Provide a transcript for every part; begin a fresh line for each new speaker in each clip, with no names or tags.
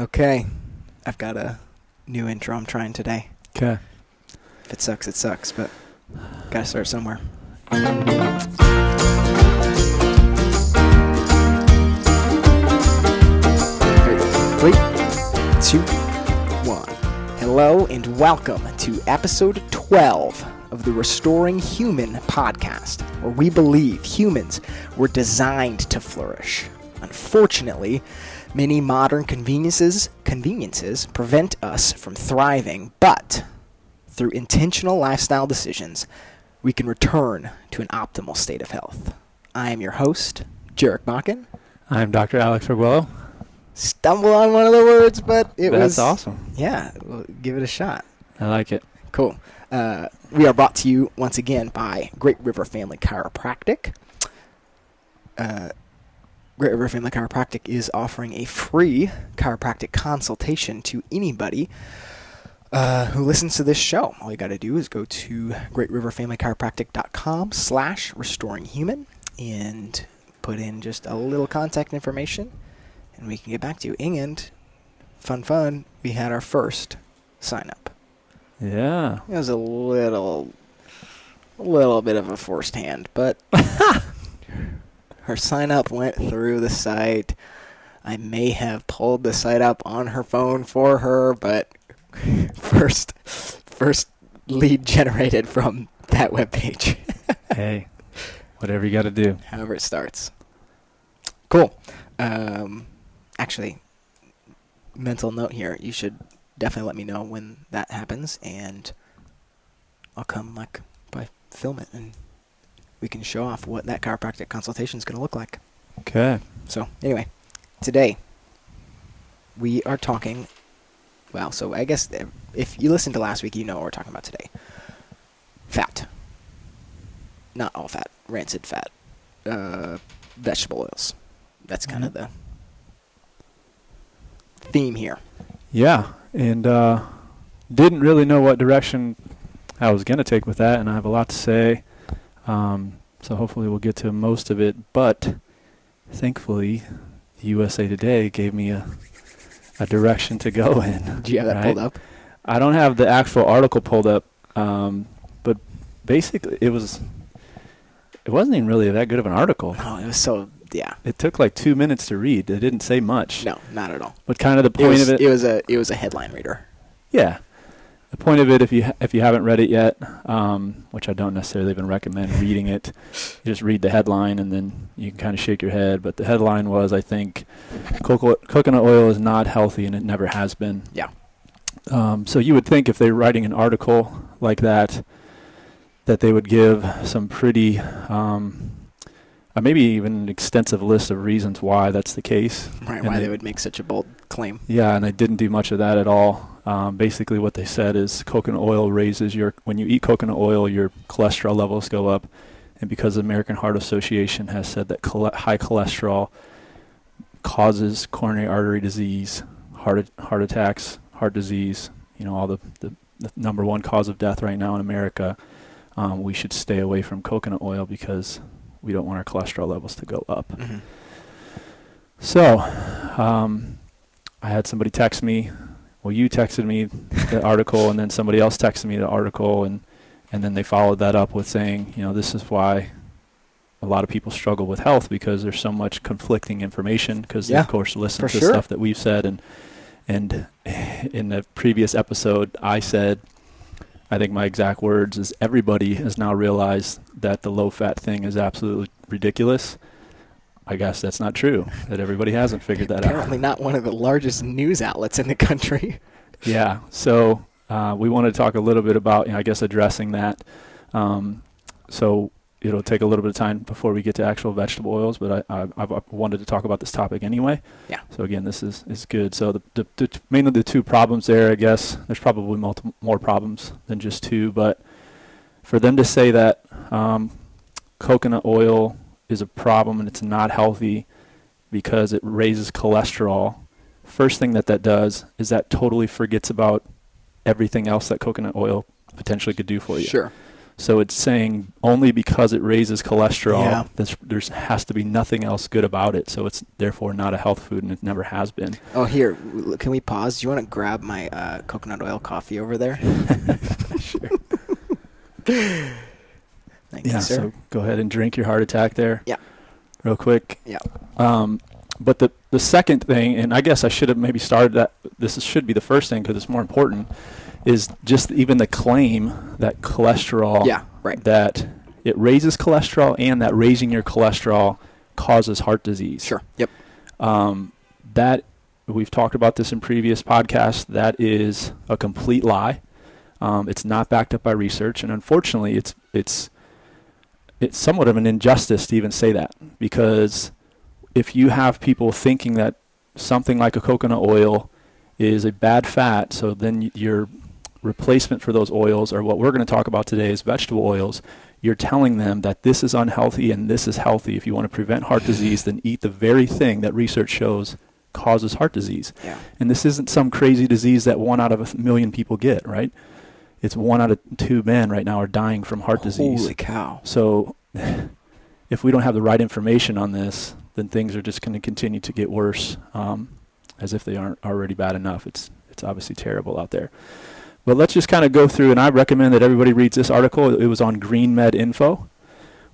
Okay, I've got a new intro I'm trying today.
Okay.
If it sucks, it sucks, but gotta start somewhere. Three, two, one. Hello and welcome to episode 12 of the Restoring Human podcast, where we believe humans were designed to flourish. Unfortunately, many modern conveniences conveniences prevent us from thriving, but through intentional lifestyle decisions, we can return to an optimal state of health. I am your host, Jarek Bakken.
I'm Dr. Alex Arguello.
Stumble on one of the words, but it
That's
was
awesome.
Yeah, we'll give it a shot.
I like it.
Cool. Uh, we are brought to you once again by Great River Family Chiropractic. Uh, Great River Family Chiropractic is offering a free chiropractic consultation to anybody uh, who listens to this show. All you got to do is go to greatriverfamilychiropractic.com slash restoringhuman and put in just a little contact information and we can get back to you. And fun, fun, we had our first sign up.
Yeah.
It was a little, a little bit of a forced hand, but her sign up went through the site. I may have pulled the site up on her phone for her, but first, first lead generated from that web page.
hey, whatever you got to do.
However, it starts. Cool. Um, actually, mental note here: you should definitely let me know when that happens, and I'll come like by film it, and we can show off what that chiropractic consultation is going to look like.
Okay.
So, anyway, today we are talking. Well, so I guess if you listened to last week, you know what we're talking about today. Fat. Not all fat, rancid fat. Uh, vegetable oils. That's kind of
Mhm.
the theme here.
Yeah. And uh, didn't really know what direction I was going to take with that, and I have a lot to say. Um, so hopefully we'll get to most of it. But thankfully, the USA Today gave me a, a direction to go in.
Do you have that
right?
pulled up?
I don't have the actual article pulled up, um, but basically it was. It wasn't even really that good of an article.
Oh, it was so. Yeah.
It took like two minutes to read. It didn't say much.
No, not at all.
But kind of the
It
point
was,
of it,
it was a it was a headline reader.
yeah. The point of it, if you if you haven't read it yet, um, which I don't necessarily even recommend reading it, you just read the headline and then you can kind of shake your head. But the headline was, I think, cocoa- coconut oil is not healthy and it never has been.
Yeah.
Um, so you would think if they're writing an article like that, that they would give some pretty, um, uh, maybe even an extensive list of reasons why that's the case.
Right.
And
why
they-
they would make such a bold claim.
Yeah, and they didn't do much of that at all. Um, basically, what they said is coconut oil raises your when you eat coconut oil, your cholesterol levels go up, and because the American Heart Association has said that chole- high cholesterol causes coronary artery disease, heart heart attacks, heart disease, you know, all the, the, the number one cause of death right now in America, um, we should stay away from coconut oil because we don't want our cholesterol levels to go up.
hmm
So, um, I had somebody text me. Well, you texted me the article, and then somebody else texted me the article, and and then they followed that up with saying, you know, this is why a lot of people struggle with health because there's so much conflicting information. Because they
Yeah,
of course listen to
sure.
stuff that we've said, and and in the previous episode, I said. I think my exact words is everybody has now realized that the low fat thing is absolutely ridiculous. I guess that's not true. That everybody hasn't figured that out.
Apparently, not one of the largest news outlets in the country.
Yeah. So uh, we want to talk a little bit about, you know, I guess, addressing that. Um, so it'll take a little bit of time before we get to actual vegetable oils, but I, I, I wanted to talk about this topic anyway.
Yeah.
So again, this is, is good. So the, the, the t- mainly the two problems there, I guess. There's probably multiple more problems than just two, but for them to say that um, coconut oil is a problem and it's not healthy because it raises cholesterol first thing that that does is that totally forgets about everything else that coconut oil potentially could do for you.
Sure.
So it's saying only because it raises cholesterol,
Yeah.
there's, there's has to be nothing else good about it. So it's therefore not a health food, and it never has been.
Oh, here, can we pause? Do you want to grab my uh, coconut oil coffee over there?
sure.
Thank
Yeah.
you, sir.
So go ahead and drink your heart attack there.
Yeah.
Real quick.
Yeah.
Um, but the the second thing, and I guess I should have maybe started that. This is- should be the first thing because it's more important. Is just even the claim that cholesterol.
yeah, right.
That it raises cholesterol and that raising your cholesterol causes heart disease.
Sure. Yep.
Um, that we've talked about this in previous podcasts. That is a complete lie. Um, it's not backed up by research, and unfortunately, it's it's it's somewhat of an injustice to even say that because if you have people thinking that something like a coconut oil is a bad fat, so then your replacement for those oils, or what we're going to talk about today, is vegetable oils. You're telling them that this is unhealthy and this is healthy. If you want to prevent heart disease, then eat the very thing that research shows causes heart disease.
Yeah.
And this isn't some crazy disease that one out of a million people get, right? It's one out of two men right now are dying from heart disease.
Holy cow.
So if we don't have the right information on this, then things are just going to continue to get worse, um, as if they aren't already bad enough. It's it's obviously terrible out there. But let's just kind of go through, and I recommend that everybody reads this article. It was on Green Med Info,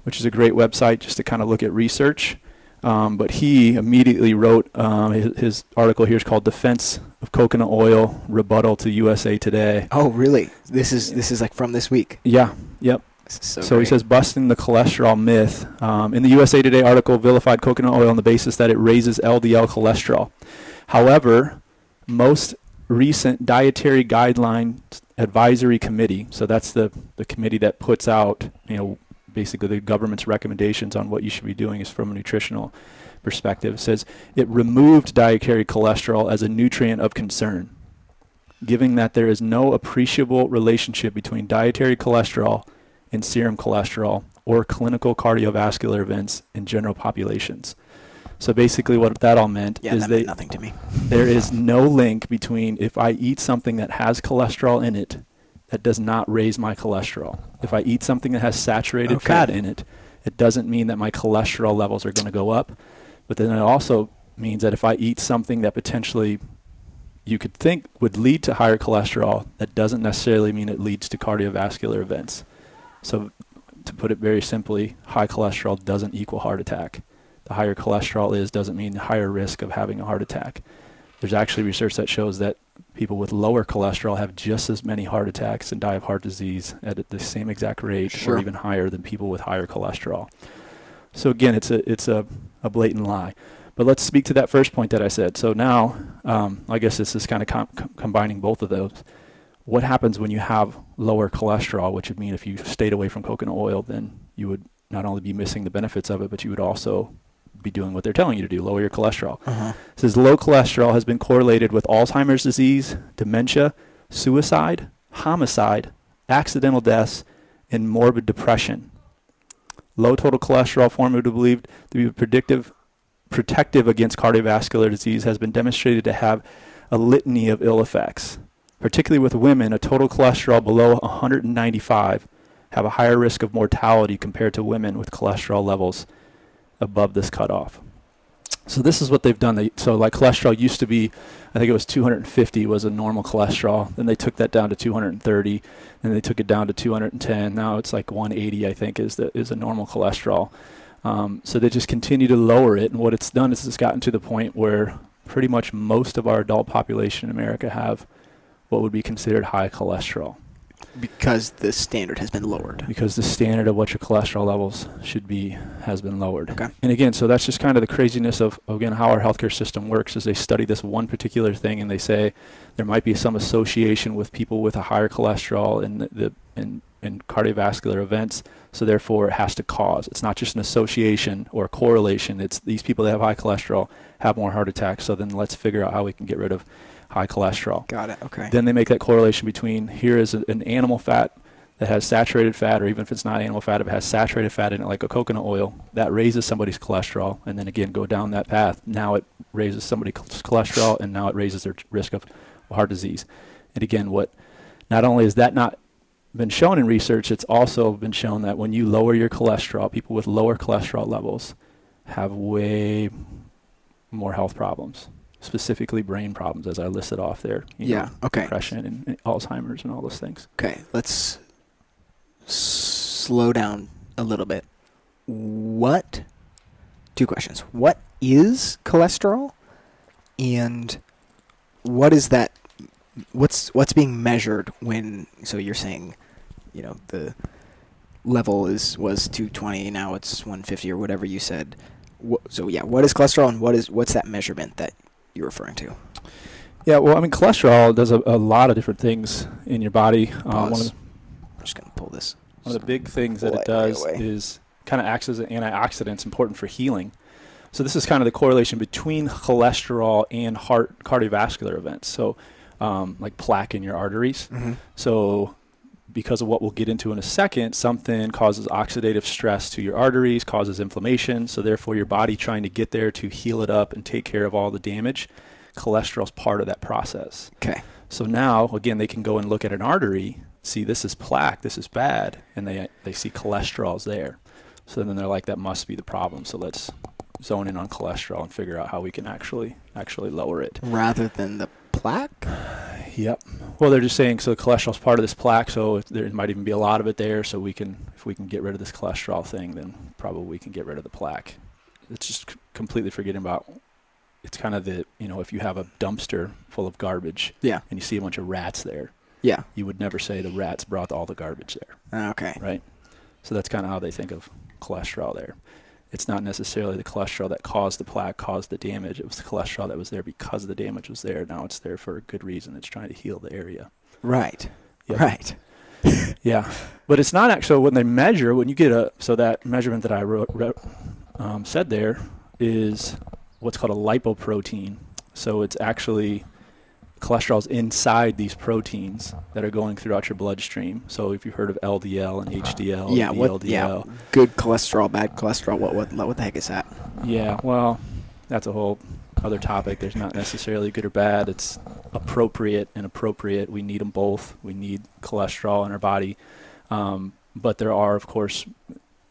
which is a great website just to kind of look at research. Um, but he immediately wrote um, his, his article here is called "Defense of Coconut Oil: Rebuttal to USA Today."
Oh, really? This is this is like from this week.
Yeah, yep.
So
So, he says busting the cholesterol myth. Um, in the USA Today article, vilified coconut oil on the basis that it raises LDL cholesterol. However, most recent dietary guideline advisory committee, so that's the, the committee that puts out, you know, basically the government's recommendations on what you should be doing is from a nutritional perspective, It says it removed dietary cholesterol as a nutrient of concern, giving that there is no appreciable relationship between dietary cholesterol and serum cholesterol or clinical cardiovascular events in general populations. So basically, what that all meant
yeah,
is
that
they,
nothing to me.
there is no link between if I eat something that has cholesterol in it that does not raise my cholesterol. If I eat something that has saturated
Okay.
fat in it, it doesn't mean that my cholesterol levels are going to go up. But then it also means that if I eat something that potentially you could think would lead to higher cholesterol, that doesn't necessarily mean it leads to cardiovascular events. So, to put it very simply, high cholesterol doesn't equal heart attack. The higher cholesterol is doesn't mean the higher risk of having a heart attack. There's actually research that shows that people with lower cholesterol have just as many heart attacks and die of heart disease at the same exact rate
Sure.
or even higher than people with higher cholesterol. So again, it's a it's a, a blatant lie. But let's speak to that first point that I said. So now, um, I guess this is kind of com- com- combining both of those. What happens when you have lower cholesterol, which would mean if you stayed away from coconut oil, then you would not only be missing the benefits of it, but you would also be doing what they're telling you to do, lower your cholesterol.
Uh-huh.
It says low cholesterol has been correlated with Alzheimer's disease, dementia, suicide, homicide, accidental deaths, and morbid depression. Low total cholesterol formula believed to be predictive, protective against cardiovascular disease has been demonstrated to have a litany of ill effects. Particularly with women, a total cholesterol below 195 have a higher risk of mortality compared to women with cholesterol levels above this cutoff. So this is what they've done. They, so like cholesterol used to be, I think it was 250 was a normal cholesterol. Then they took that down to 230, and they took it down to 210. Now it's like 180, I think, is the is a normal cholesterol. Um, so they just continue to lower it, and what it's done is it's gotten to the point where pretty much most of our adult population in America have what would be considered high cholesterol
Because the standard has been lowered.
because the standard of what your cholesterol levels should be has been lowered.
Okay.
And again, so that's just kind of the craziness of again how our healthcare system works is they study this one particular thing and they say there might be some association with people with a higher cholesterol in the, the in, in cardiovascular events, so therefore it has to cause. It's not just an association or a correlation. It's these people that have high cholesterol have more heart attacks. So then let's figure out how we can get rid of high cholesterol.
Got it. Okay.
Then they make that correlation between here is a- an animal fat that has saturated fat, or even if it's not animal fat, if it has saturated fat in it, like a coconut oil, that raises somebody's cholesterol. And then again, go down that path. Now it raises somebody's cholesterol, and now it raises their risk of heart disease. And again, what not only is that not been shown in research, it's also been shown that when you lower your cholesterol, people with lower cholesterol levels have way more health problems, specifically brain problems, as I listed off there. you
Yeah.
know,
Okay.
Depression and, and Alzheimer's and all those things.
Okay. Let's slow down a little bit. What? Two questions. What is cholesterol, and what is that? What's what's being measured when? So you're saying, you know, the level is was 220, now it's 150 or whatever you said. So yeah, what is cholesterol, and what is what's that measurement that you're referring to?
Yeah, well, I mean, cholesterol does a, a lot of different things in your body. Um, one, of
Pause.
the,
I'm just gonna pull this.
one of the big things that it
it right
does is kind of acts as an antioxidant. It's important for healing. So this is kind of the correlation between cholesterol and heart cardiovascular events. So, um, like plaque in your arteries.
Mm-hmm.
So, because of what we'll get into in a second, something causes oxidative stress to your arteries, causes inflammation. So, therefore, your body trying to get there to heal it up and take care of all the damage. Cholesterol's part of that process.
Okay.
So now, again, they can go and look at an artery, see this is plaque, this is bad, and they they see cholesterol's there. So then they're like, that must be the problem. So let's zone in on cholesterol and figure out how we can actually actually lower it.
Rather than the plaque.
Yep. Well, they're just saying so the cholesterol's part of this plaque, so there might even be a lot of it there. So we can, if we can get rid of this cholesterol thing, then probably we can get rid of the plaque. It's just c- completely forgetting about. It's kind of the you know if you have a dumpster full of garbage
Yeah.
and you see a bunch of rats there,
Yeah.
you would never say the rats brought all the garbage there, ah,
Okay.
right? So that's kind of how they think of cholesterol there. It's not necessarily the cholesterol that caused the plaque, caused the damage. It was the cholesterol that was there because the damage was there. Now it's there for a good reason. It's trying to heal the area.
Right.
Yep.
Right.
Yeah, but it's not actually when they measure when you get a so that measurement that I wrote, wrote um, said there is what's called a lipoprotein. So it's actually cholesterol's inside these proteins that are going throughout your bloodstream. So if you've heard of LDL and HDL,
yeah. What?
VLDL,
Yeah. Good cholesterol, bad cholesterol. What? What? What the heck is that?
Yeah, well, that's a whole other topic. There's not necessarily good or bad. It's appropriate and appropriate. We need them both. We need cholesterol in our body. Um, but there are, of course,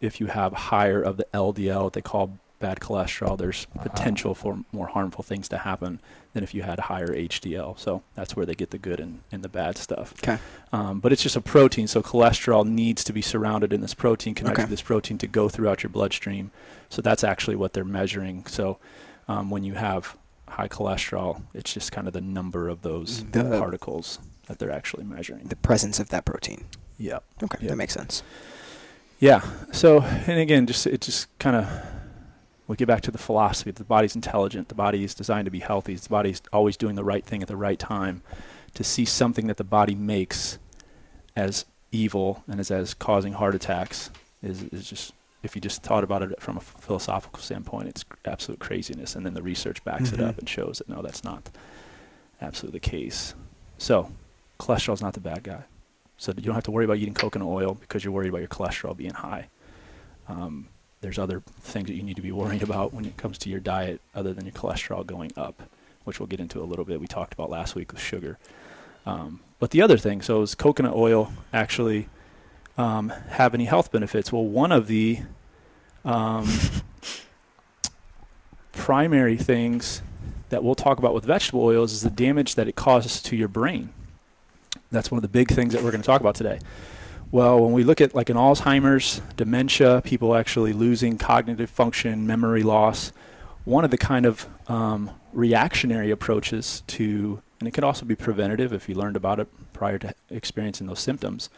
if you have higher of the LDL, what they call bad cholesterol, there's potential for more harmful things to happen than if you had higher HDL. So that's where they get the good and, and the bad stuff.
Okay.
Um, but it's just a protein, so cholesterol needs to be surrounded in this protein, connected
Okay.
to this protein to go throughout your bloodstream. So that's actually what they're measuring. So um, when you have high cholesterol, it's just kind of the number of those
The-
particles that they're actually measuring.
The presence of that protein.
Yep.
Okay.
Yeah.
That makes sense.
Yeah. So, and again, just it just kind of we get back to the philosophy that the body's intelligent, the body is designed to be healthy, the body's always doing the right thing at the right time. To see something that the body makes as evil and as, as causing heart attacks is, is just if you just thought about it from a philosophical standpoint, it's absolute craziness. And then the research backs it
Mhm.
up and shows that no, that's not absolutely the case. So, cholesterol's not the bad guy. So you don't have to worry about eating coconut oil because you're worried about your cholesterol being high. Um, there's other things that you need to be worried about when it comes to your diet other than your cholesterol going up, which we'll get into a little bit. We talked about last week with sugar. Um, but the other thing, so is coconut oil actually um, have any health benefits? Well, one of the um, primary things that we'll talk about with vegetable oils is the damage that it causes to your brain. That's one of the big things that we're going to talk about today. Well, when we look at like an Alzheimer's, dementia, people actually losing cognitive function, memory loss, one of the kind of um, reactionary approaches to, and it can also be preventative if you learned about it prior to experiencing those symptoms,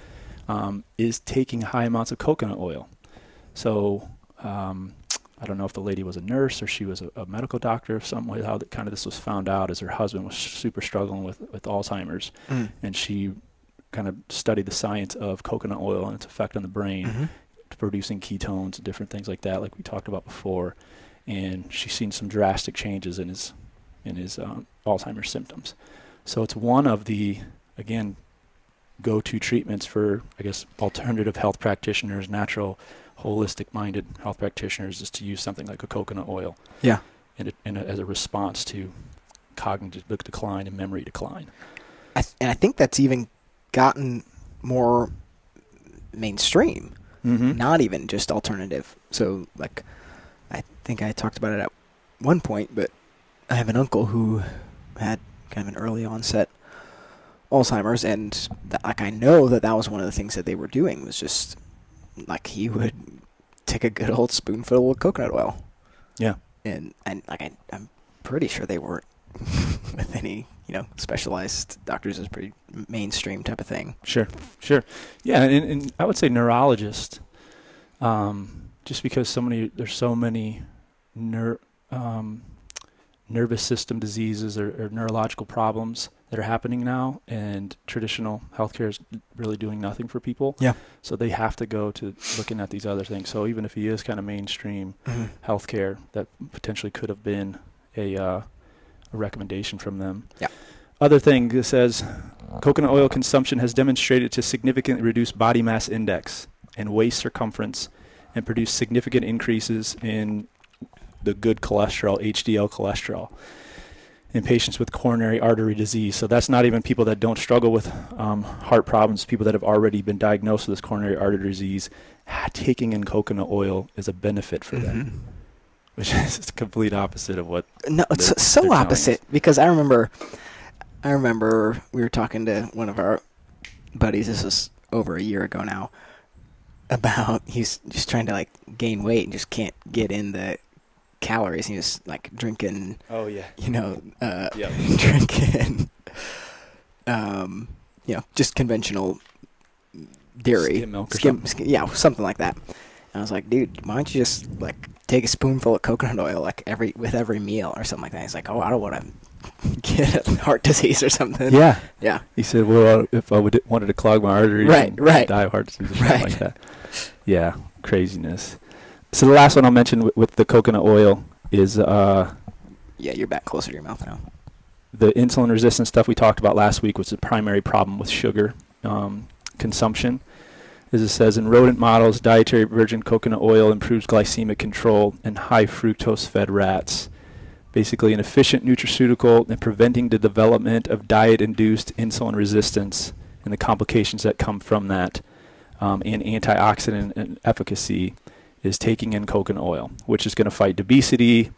um, is taking high amounts of coconut oil. So um, I don't know if the lady was a nurse or she was a, a medical doctor, some way how that kind of this was found out as her husband was super struggling with, with Alzheimer's
Mm.
and she kind of study the science of coconut oil and its effect on the brain,
Mhm.
producing ketones and different things like that, like we talked about before. And she's seen some drastic changes in his in his um, Alzheimer's symptoms. So it's one of the again go-to treatments for I guess alternative health practitioners, natural, holistic-minded health practitioners, is to use something like a coconut oil.
Yeah.
In, a, in a, as a response to cognitive decline and memory decline.
I th- and I think that's even gotten more mainstream,
Mm-hmm.
not even just alternative. So like, I think I talked about it at one point, but I have an uncle who had kind of an early onset Alzheimer's, and that, like I know that that was one of the things that they were doing was just like he would take a good old spoonful of coconut oil,
Yeah.
and and like I, I'm pretty sure they weren't with any you know specialized doctors. It's pretty mainstream type of thing.
Sure, sure. Yeah, and, and I would say neurologist, um, just because so many there's so many ner- um, nervous system diseases or, or neurological problems that are happening now, and traditional healthcare is really doing nothing for people.
Yeah.
So they have to go to looking at these other things. So even if he is kind of mainstream healthcare, that potentially could have been a uh, a recommendation from them.
Yeah.
Other thing that says coconut oil consumption has demonstrated to significantly reduce body mass index and waist circumference and produce significant increases in the good cholesterol, HDL cholesterol, in patients with coronary artery disease. So that's not even people that don't struggle with um, heart problems, people that have already been diagnosed with this coronary artery disease. Taking in coconut oil is a benefit for them,
Mhm.
which is the complete opposite of what
No, it's
they're-
so
they're telling
opposite because I remember, I remember we were talking to one of our buddies. This was over a year ago now. About he's just trying to like gain weight and just can't get in the calories. He was like drinking,
Oh yeah.
you know, uh,
Yep.
drinking, um, you know, just conventional dairy,
Skim milk
skim, skim- yeah, something like that. I was like, dude, why don't you just like take a spoonful of coconut oil like every with every meal or something like that? He's like, oh, I don't want to get heart disease or something.
Yeah.
yeah,
He said, "Well, if I would wanted to clog my arteries,
Right,
and
right.
die of heart disease or something
Right.
like that." Yeah, craziness. So the last one I'll mention with, with the coconut oil is uh,
yeah. You're back closer to your mouth now.
the insulin resistant stuff we talked about last week was the primary problem with sugar um, consumption. As it says in rodent models, dietary virgin coconut oil improves glycemic control in high fructose fed rats. Basically, an efficient nutraceutical in preventing the development of diet induced insulin resistance and the complications that come from that, um, and antioxidant efficacy is taking in coconut oil, which is going to fight obesity,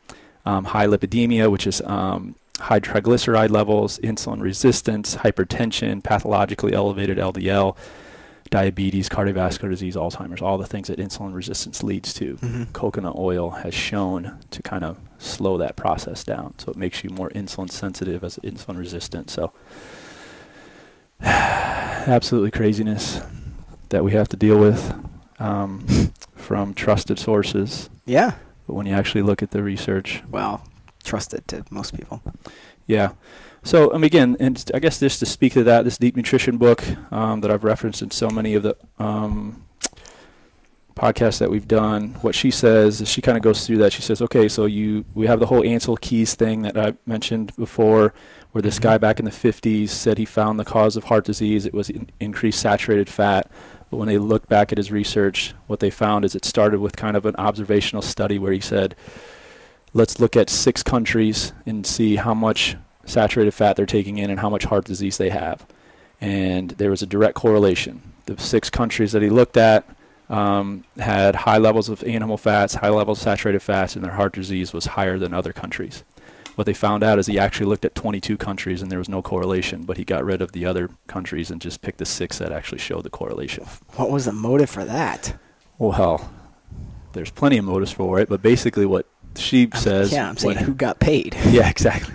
um, high lipidemia, which is um, high triglyceride levels, insulin resistance, hypertension, pathologically elevated LDL, diabetes, cardiovascular disease, Alzheimer's, all the things that insulin resistance leads to.
Mm-hmm.
Coconut oil has shown to kind of slow that process down. So it makes you more insulin sensitive as insulin resistant. So absolutely craziness that we have to deal with um, from trusted sources.
Yeah.
But when you actually look at the research,
Well, trusted to most people.
Yeah. So, um, again, and I guess just to speak to that, this deep nutrition book um, that I've referenced in so many of the um, podcasts that we've done, what she says is she kind of goes through that. She says, okay, so you we have the whole Ancel Keys thing that I mentioned before, where this guy back in the 50s said he found the cause of heart disease. It was in- increased saturated fat. But when they looked back at his research, what they found is it started with kind of an observational study where he said, let's look at six countries and see how much saturated fat they're taking in and how much heart disease they have. And there was a direct correlation. The six countries that he looked at um, had high levels of animal fats, high levels of saturated fats, and their heart disease was higher than other countries. What they found out is he actually looked at 22 countries and there was no correlation, but he got rid of the other countries and just picked the six that actually showed the correlation.
What was the motive for that?
Well, there's plenty of motives for it, but basically what she
I'm-
says.
yeah, I'm saying
what-
who got paid.
yeah, exactly.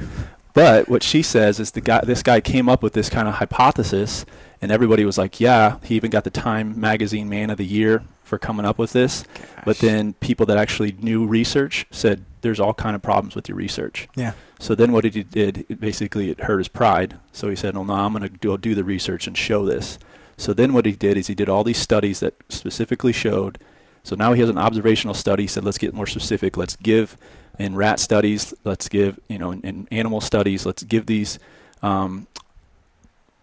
But what she says is the guy, this guy came up with this kind of hypothesis, and everybody was like, "Yeah." He even got the Time Magazine Man of the Year for coming up with this. But then people that actually knew research said, "There's all kind of problems with your research."
yeah,
So then what did he did, it basically it hurt his pride. So he said, "Well, no, I'm going to go do the research and show this." So then what he did is he did all these studies that specifically showed. So now he has an observational study. He said, "Let's get more specific. Let's give in rat studies. Let's give you know in, in animal studies. Let's give these." Um,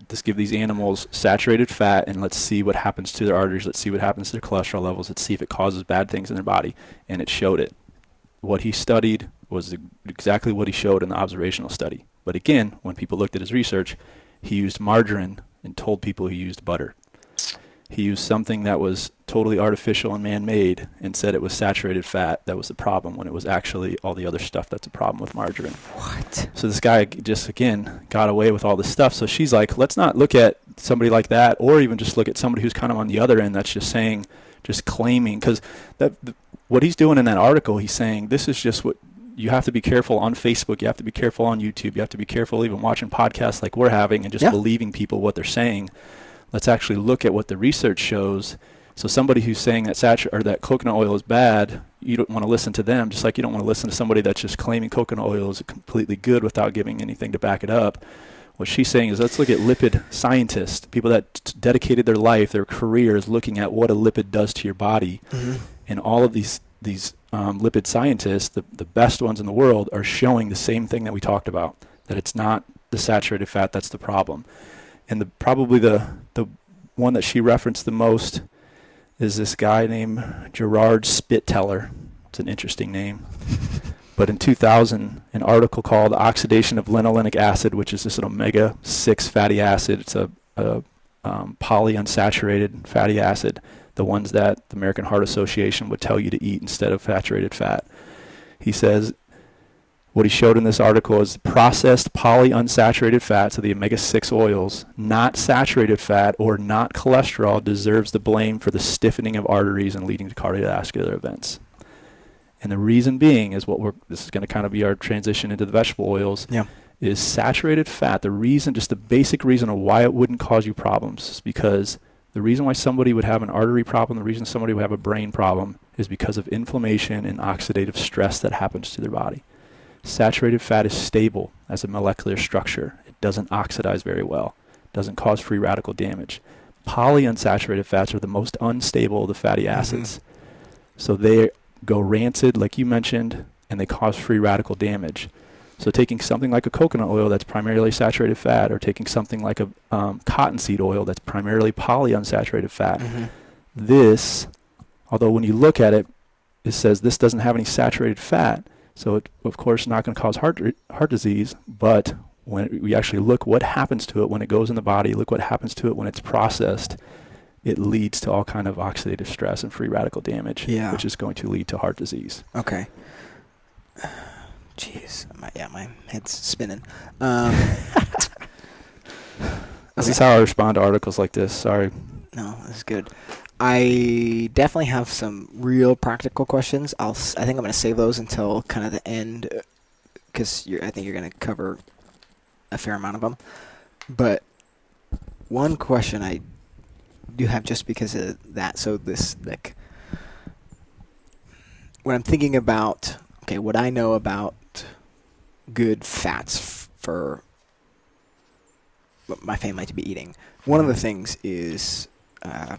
Let's give these animals saturated fat and let's see what happens to their arteries. Let's see what happens to their cholesterol levels. Let's see if it causes bad things in their body. And it showed it what he studied was exactly what he showed in the observational study. But again, when people looked at his research, he used margarine and told people he used butter. He used something that was totally artificial and man-made and said it was saturated fat that was the problem when it was actually all the other stuff that's a problem with margarine.
What?
So this guy just again got away with all this stuff. So she's like, let's not look at somebody like that, or even just look at somebody who's kind of on the other end that's just saying, just claiming, because that what he's doing in that article, he's saying this is just what you have to be careful on Facebook. You have to be careful on YouTube. You have to be careful even watching podcasts like we're having and just
Yeah.
believing people what they're saying. Let's actually look at what the research shows. So somebody who's saying that satur- or that coconut oil is bad, you don't want to listen to them. Just like you don't want to listen to somebody that's just claiming coconut oil is completely good without giving anything to back it up. What she's saying is let's look at lipid scientists, people that t- dedicated their life, their careers, looking at what a lipid does to your body
Mhm.
and all of these these um, lipid scientists, the, the best ones in the world, are showing the same thing that we talked about. That it's not the saturated fat that's the problem, and the probably the the one that she referenced the most is this guy named Gerhard Spiteller. It's an interesting name. But in 2000, an article called "Oxidation of Linolenic Acid," which is just an omega-6 fatty acid. It's a, a um, polyunsaturated fatty acid the ones that the American Heart Association would tell you to eat instead of saturated fat. He says what he showed in this article is processed polyunsaturated fats of the omega-6 oils, not saturated fat or not cholesterol, deserves the blame for the stiffening of arteries and leading to cardiovascular events. And the reason being is what we're this is going to kind of be our transition into the vegetable oils
Yeah.
is saturated fat. The reason, just the basic reason of why it wouldn't cause you problems is because the reason why somebody would have an artery problem, the reason somebody would have a brain problem is because of inflammation and oxidative stress that happens to their body. Saturated fat is stable as a molecular structure. It doesn't oxidize very well, doesn't cause free radical damage. Polyunsaturated fats are the most unstable of the fatty acids. So they go rancid, like you mentioned, and they cause free radical damage. So taking something like a coconut oil that's primarily saturated fat, or taking something like a um, cottonseed oil that's primarily polyunsaturated fat,
Mhm.
this, although when you look at it, it says this doesn't have any saturated fat, so it, of course, not going to cause heart heart disease. But when we actually look what happens to it when it goes in the body, look what happens to it when it's processed, it leads to all kind of oxidative stress and free radical damage,
Yeah.
which is going to lead to heart disease.
Okay. Jeez, my, yeah, my head's spinning. Um,
This
okay.
is how I respond to articles like this. Sorry.
No, that's good. I definitely have some real practical questions. I'll. I think I'm going to save those until kind of the end, because I think you're going to cover a fair amount of them. But one question I do have, just because of that, so this like when I'm thinking about okay, what I know about good fats f- for my family to be eating. One of the things is uh,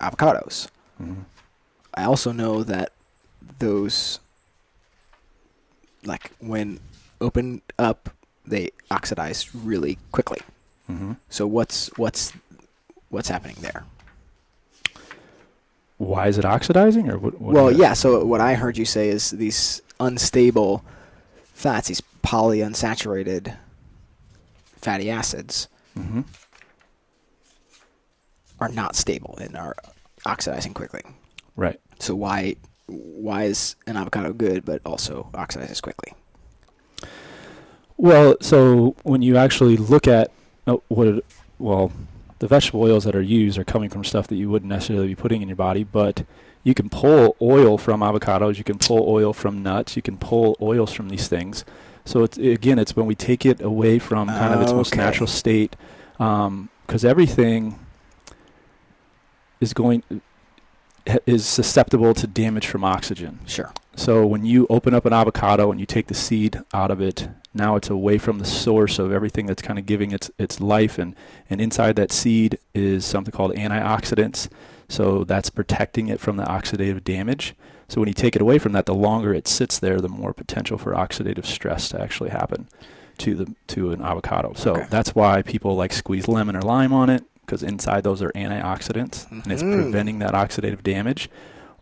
avocados.
Mhm.
I also know that those, like when opened up, they oxidize really quickly.
Mhm.
So what's what's what's happening there?
Why is it oxidizing, or what? what
well, yeah. So what I heard you say is these unstable fats, these polyunsaturated fatty acids,
Mhm.
Are not stable and are oxidizing quickly.
Right.
So why why is an avocado good but also oxidizes quickly?
Well, so when you actually look at uh, what, it, well, the vegetable oils that are used are coming from stuff that you wouldn't necessarily be putting in your body, but you can pull oil from avocados, you can pull oil from nuts, you can pull oils from these things. So it's again, it's when we take it away from kind of its most natural state, because everything is going is susceptible to damage from oxygen.
Sure.
So when you open up an avocado and you take the seed out of it, now it's away from the source of everything that's kind of giving its its life and and inside that seed is something called antioxidants. So that's protecting it from the oxidative damage. So when you take it away from that, the longer it sits there, the more potential for oxidative stress to actually happen to the to an avocado. So
Okay.
that's why people like squeeze lemon or lime on it because inside those are antioxidants and it's
Mhm.
preventing that oxidative damage.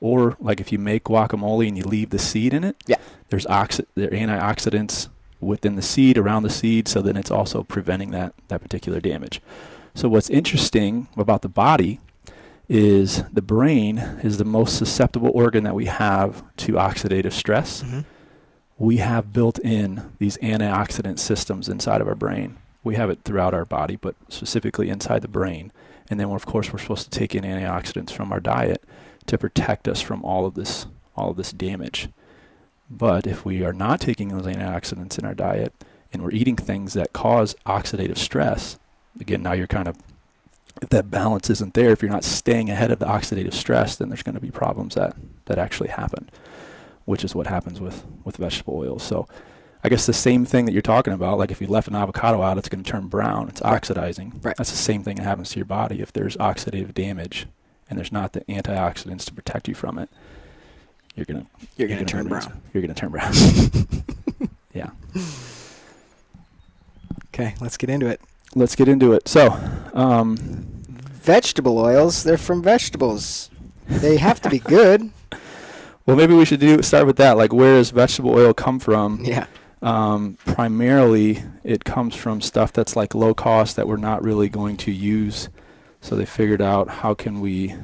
Or like if you make guacamole and you leave the seed in it,
Yeah.
there's oxi- there are antioxidants within the seed, around the seed, so then it's also preventing that that particular damage. So what's interesting about the body is the brain is the most susceptible organ that we have to oxidative stress.
Mhm.
We have built in these antioxidant systems inside of our brain. We have it throughout our body, but specifically inside the brain. And then, of course, we're supposed to take in antioxidants from our diet to protect us from all of this, all of this damage. But if we are not taking those antioxidants in our diet and we're eating things that cause oxidative stress, again, now you're kind of if that balance isn't there, if you're not staying ahead of the oxidative stress, then there's going to be problems that, that actually happen, which is what happens with, with vegetable oils. So I guess the same thing that you're talking about, like if you left an avocado out, it's going to turn brown. It's
Right.
oxidizing.
Right.
That's the same thing that happens to your body. If there's oxidative damage and there's not the antioxidants to protect you from it, you're going to
You're going to turn brown.
You're going to turn brown. yeah.
Okay, let's get into it.
Let's get into it. So, um,
Vegetable oils, they're from vegetables. They have to be good.
well, maybe we should do start with that. Like, where does vegetable oil come from?
Yeah.
Um, primarily, it comes from stuff that's like low cost that we're not really going to use. So they figured out how can we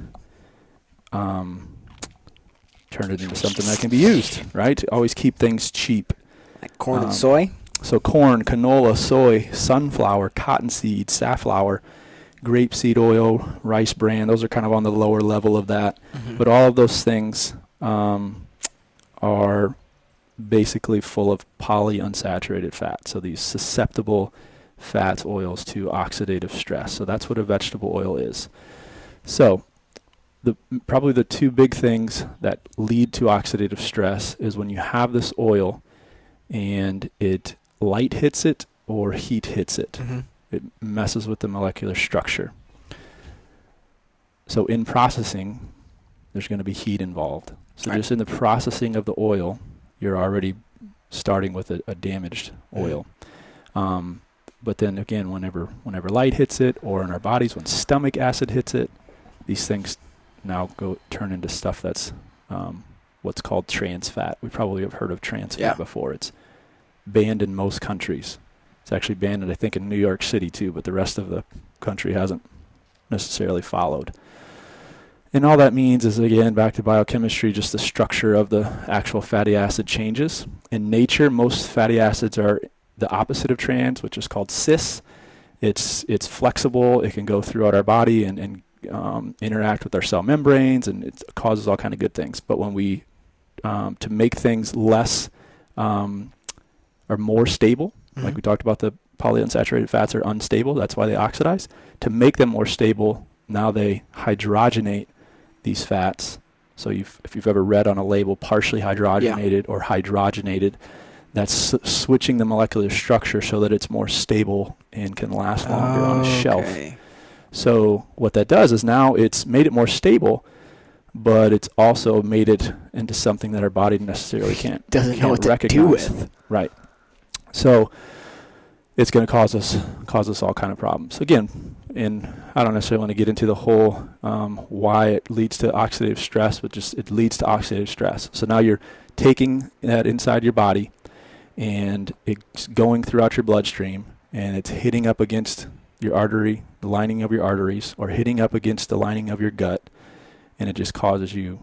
um, turn it into something that can be used, right? Always keep things cheap.
Like corn
Um,
and soy.
So corn, canola, soy, sunflower, cottonseed, safflower, grapeseed oil, rice bran. Those are kind of on the lower level of that.
Mhm.
But all of those things um, are basically full of polyunsaturated fat. So these susceptible fats, oils to oxidative stress. So that's what a vegetable oil is. So the probably the two big things that lead to oxidative stress is when you have this oil and it light hits it or heat hits it
Mhm.
it messes with the molecular structure. So in processing, there's going to be heat involved. So
Right.
just in the processing of the oil, you're already starting with a, a damaged oil. Um, but then again, whenever whenever light hits it, or in our bodies when stomach acid hits it, these things now go turn into stuff that's um, what's called trans fat. We probably have heard of trans
Yeah.
fat before. It's banned in most countries. It's actually banned, I think, in New York City too, but the rest of the country hasn't necessarily followed. And all that means is, again, back to biochemistry, just the structure of the actual fatty acid changes. In nature, most fatty acids are the opposite of trans, which is called cis. It's it's flexible. It can go throughout our body and, and um, interact with our cell membranes, and it causes all kind of good things. But when we um, to make things less um, or more stable, like
Mhm.
we talked about, the polyunsaturated fats are unstable. That's why they oxidize. To make them more stable, now they hydrogenate these fats. So you've, if you've ever read on a label partially hydrogenated or hydrogenated, that's s- switching the molecular structure so that it's more stable and can last longer on a shelf.
Okay.
So what that does is now it's made it more stable, but it's also made it into something that our body necessarily can't
Doesn't know
can't
what to do with.
Right. So it's going to cause us cause us all kind of problems. Again, and I don't necessarily want to get into the whole um, why it leads to oxidative stress, but just it leads to oxidative stress. So now you're taking that inside your body, and it's going throughout your bloodstream, and it's hitting up against your artery, the lining of your arteries, or hitting up against the lining of your gut, and it just causes you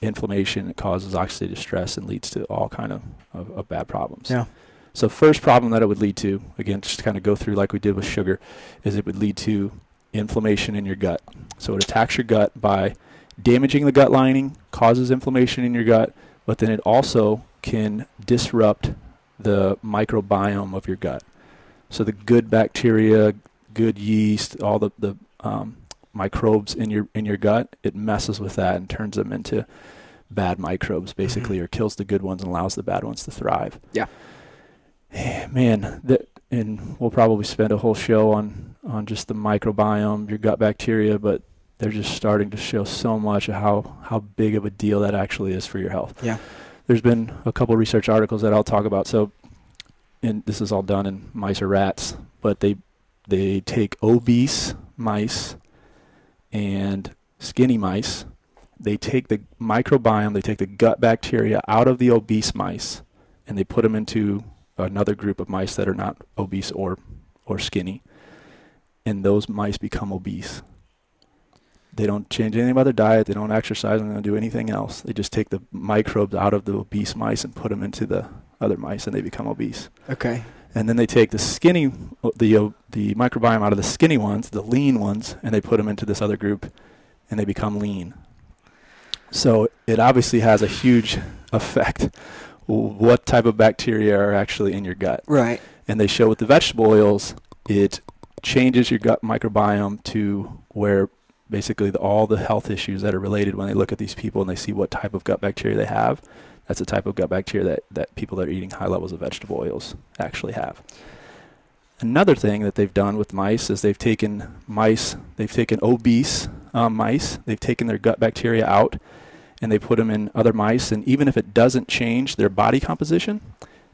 inflammation. It causes oxidative stress and leads to all kind of, of, of bad problems.
Yeah.
So first problem that it would lead to, again, just to kind of go through like we did with sugar, is it would lead to inflammation in your gut. So it attacks your gut by damaging the gut lining, causes inflammation in your gut, but then it also can disrupt the microbiome of your gut. So the good bacteria, good yeast, all the, the um, microbes in your in your gut, it messes with that and turns them into bad microbes basically, or kills the good ones and allows the bad ones to thrive.
Yeah.
Man, that and we'll probably spend a whole show on on just the microbiome, your gut bacteria, but they're just starting to show so much of how how big of a deal that actually is for your health.
Yeah.
There's been a couple research articles that I'll talk about. So, and this is all done in mice or rats, but they they take obese mice and skinny mice. They take the microbiome, they take the gut bacteria out of the obese mice, and they put them into another group of mice that are not obese or or skinny, and those mice become obese. They don't change anything about their diet. They don't exercise. And they don't do anything else. They just take the microbes out of the obese mice and put them into the other mice, and they become obese.
Okay.
And then they take the skinny, the uh, the microbiome out of the skinny ones, the lean ones, and they put them into this other group, and they become lean. So it obviously has a huge effect. What type of bacteria are actually in your gut?
Right.
And they show with the vegetable oils, it changes your gut microbiome to where basically the, all the health issues that are related when they look at these people and they see what type of gut bacteria they have. That's the type of gut bacteria that, that people that are eating high levels of vegetable oils actually have. Another thing that they've done with mice is they've taken mice, they've taken obese um, mice, they've taken their gut bacteria out, and they put them in other mice. And even if it doesn't change their body composition,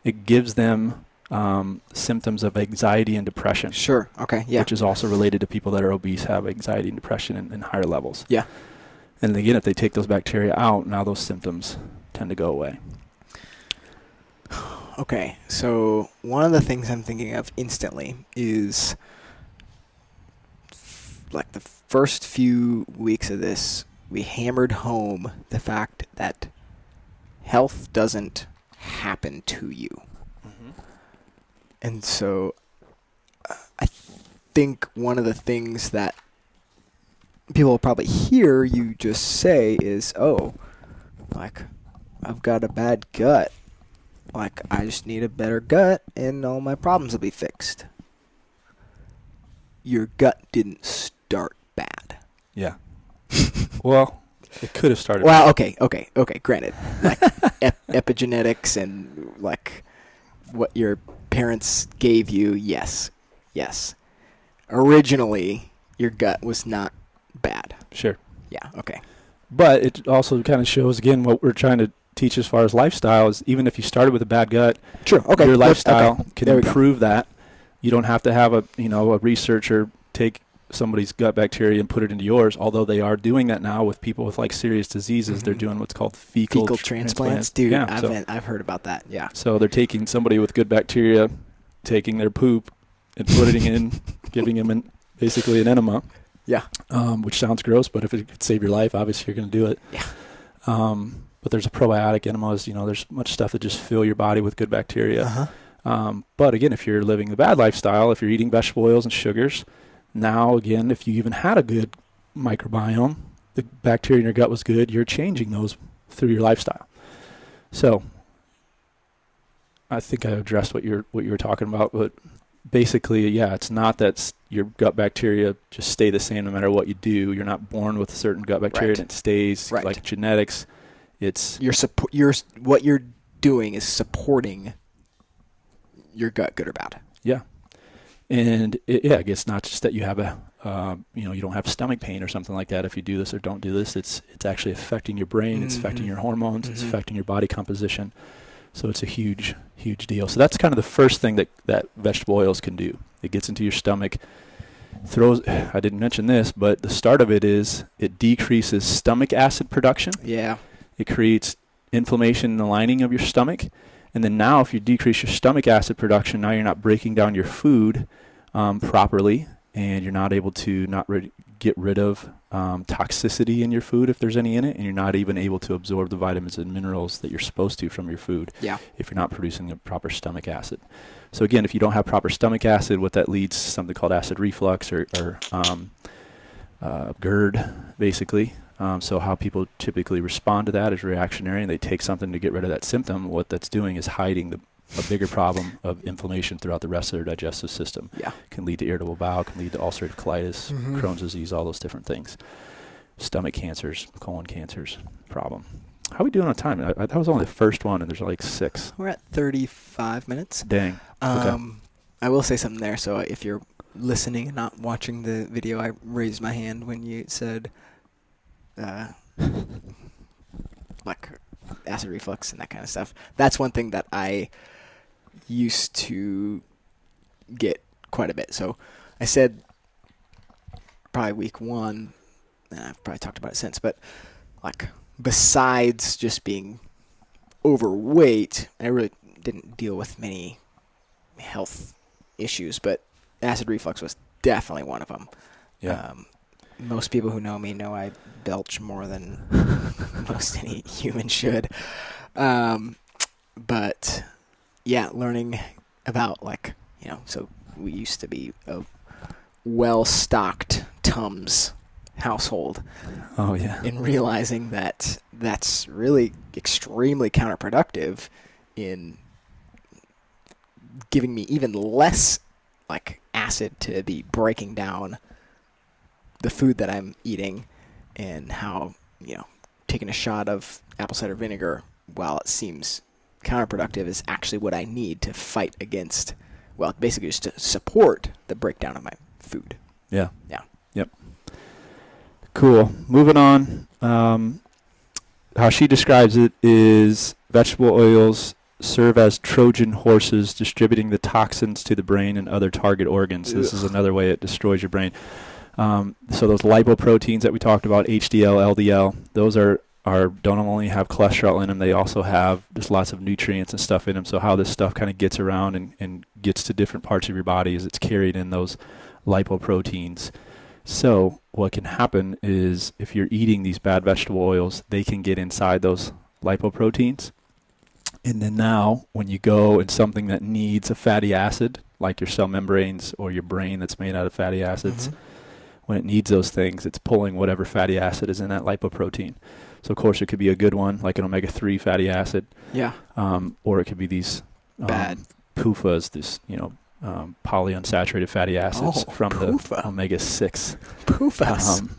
it gives them um, symptoms of anxiety and depression.
Sure. Okay. Yeah.
Which is also related to people that are obese have anxiety and depression in, in higher levels.
Yeah.
And again, if they take those bacteria out, now those symptoms tend to go away.
Okay, so one of the things I'm thinking of instantly is like the first few weeks of this, we hammered home the fact that health doesn't happen to you.
Mm-hmm.
And so uh, I think one of the things that people will probably hear you just say is, oh, like, I've got a bad gut. Like, I just need a better gut and all my problems will be fixed. Your gut didn't start bad.
Yeah. well, it could have started.
Well, okay, okay, okay. Granted, like ep- epigenetics and like what your parents gave you, yes, yes. Originally, your gut was not bad.
Sure.
Yeah. Okay.
But it also kind of shows again what we're trying to teach as far as lifestyle is even if you started with a bad gut,
Sure. Okay.
your lifestyle
okay.
can
There we go.
improve that. You don't have to have a you know a researcher take somebody's gut bacteria and put it into yours. Although they are doing that now with people with like serious diseases, they're
Mhm.
doing what's called fecal,
Fecal
tr-
transplants, dude.
Yeah,
I've
so,
been, I've heard about that. Yeah.
so they're taking somebody with good bacteria, taking their poop, and putting it in, giving them an, basically an enema.
Yeah.
Um, which sounds gross, but if it could save your life, obviously you're going to do it.
Yeah.
Um, but there's a probiotic enemas. You know, there's much stuff that just fill your body with good bacteria.
Uh huh.
Um, but again, if you're living the bad lifestyle, if you're eating vegetable oils and sugars, now again, if you even had a good microbiome, the bacteria in your gut was good, you're changing those through your lifestyle. So I think I addressed what you're what you were talking about, but basically, yeah, it's not that your gut bacteria just stay the same no matter what you do. You're not born with a certain gut bacteria
Right.
and it stays
Right.
like genetics. It's
You're support. You're what you're doing is supporting your gut, good or bad.
And it, yeah, it's not just that you have a, uh, you know, you don't have stomach pain or something like that if you do this or don't do this. It's it's actually affecting your brain. It's affecting
Mhm.
your hormones. It's
Mhm.
affecting your body composition. So it's a huge, huge deal. So that's kind of the first thing that that vegetable oils can do. It gets into your stomach. Throws. I didn't mention this, but the start of it is it decreases stomach acid production.
Yeah.
It creates inflammation in the lining of your stomach. And then now, if you decrease your stomach acid production, now you're not breaking down your food um, properly, and you're not able to not rid- get rid of um, toxicity in your food if there's any in it, and you're not even able to absorb the vitamins and minerals that you're supposed to from your food
Yeah.
if you're not producing the proper stomach acid. So again, if you don't have proper stomach acid, what that leads to something called acid reflux or, or um, uh, GERD, basically. Um, so how people typically respond to that is reactionary, and they take something to get rid of that symptom. What that's doing is hiding the, a bigger problem of inflammation throughout the rest of their digestive system.
Yeah.
Can lead to irritable bowel, can lead to ulcerative colitis,
Mhm.
Crohn's disease, all those different things. Stomach cancers, colon cancers, problem. How are we doing on time? I, I, that was only the first one, and there's like six.
We're at 35 minutes.
Dang. Okay.
Um, I will say something there. So if you're listening and not watching the video, I raised my hand when you said, uh, like acid reflux and that kind of stuff. That's one thing that I used to get quite a bit. So I said probably week one, and I've probably talked about it since, but like besides just being overweight, I really didn't deal with many health issues, but acid reflux was definitely one of them.
Yeah.
Um, Most people who know me know I belch more than most any human should. Um, but yeah, learning about like you know, so we used to be a well-stocked Tums household,
Oh yeah.
and realizing that that's really extremely counterproductive in giving me even less like acid to be breaking down the food that I'm eating and how, you know, taking a shot of apple cider vinegar while it seems counterproductive is actually what I need to fight against well, basically just to support the breakdown of my food.
Yeah.
Yeah.
Yep. Cool. Moving on. Um, how she describes it is vegetable oils serve as Trojan horses distributing the toxins to the brain and other target organs. This is another way it destroys your brain. Um, so those lipoproteins that we talked about, HDL, LDL, those are are don't only have cholesterol in them, they also have just lots of nutrients and stuff in them. So how this stuff kind of gets around and, and gets to different parts of your body is it's carried in those lipoproteins. So what can happen is if you're eating these bad vegetable oils, they can get inside those lipoproteins. And then now when you go in something that needs a fatty acid, like your cell membranes or your brain that's made out of fatty acids, when it needs those things, it's pulling whatever fatty acid is in that lipoprotein. So of course it could be a good one, like an omega-3 fatty acid,
Yeah.
um, or it could be these um,
Bad.
PUFAs, this you know um, polyunsaturated fatty acids
Oh,
from
PUFA.
the omega-6.
Poofus.
Um,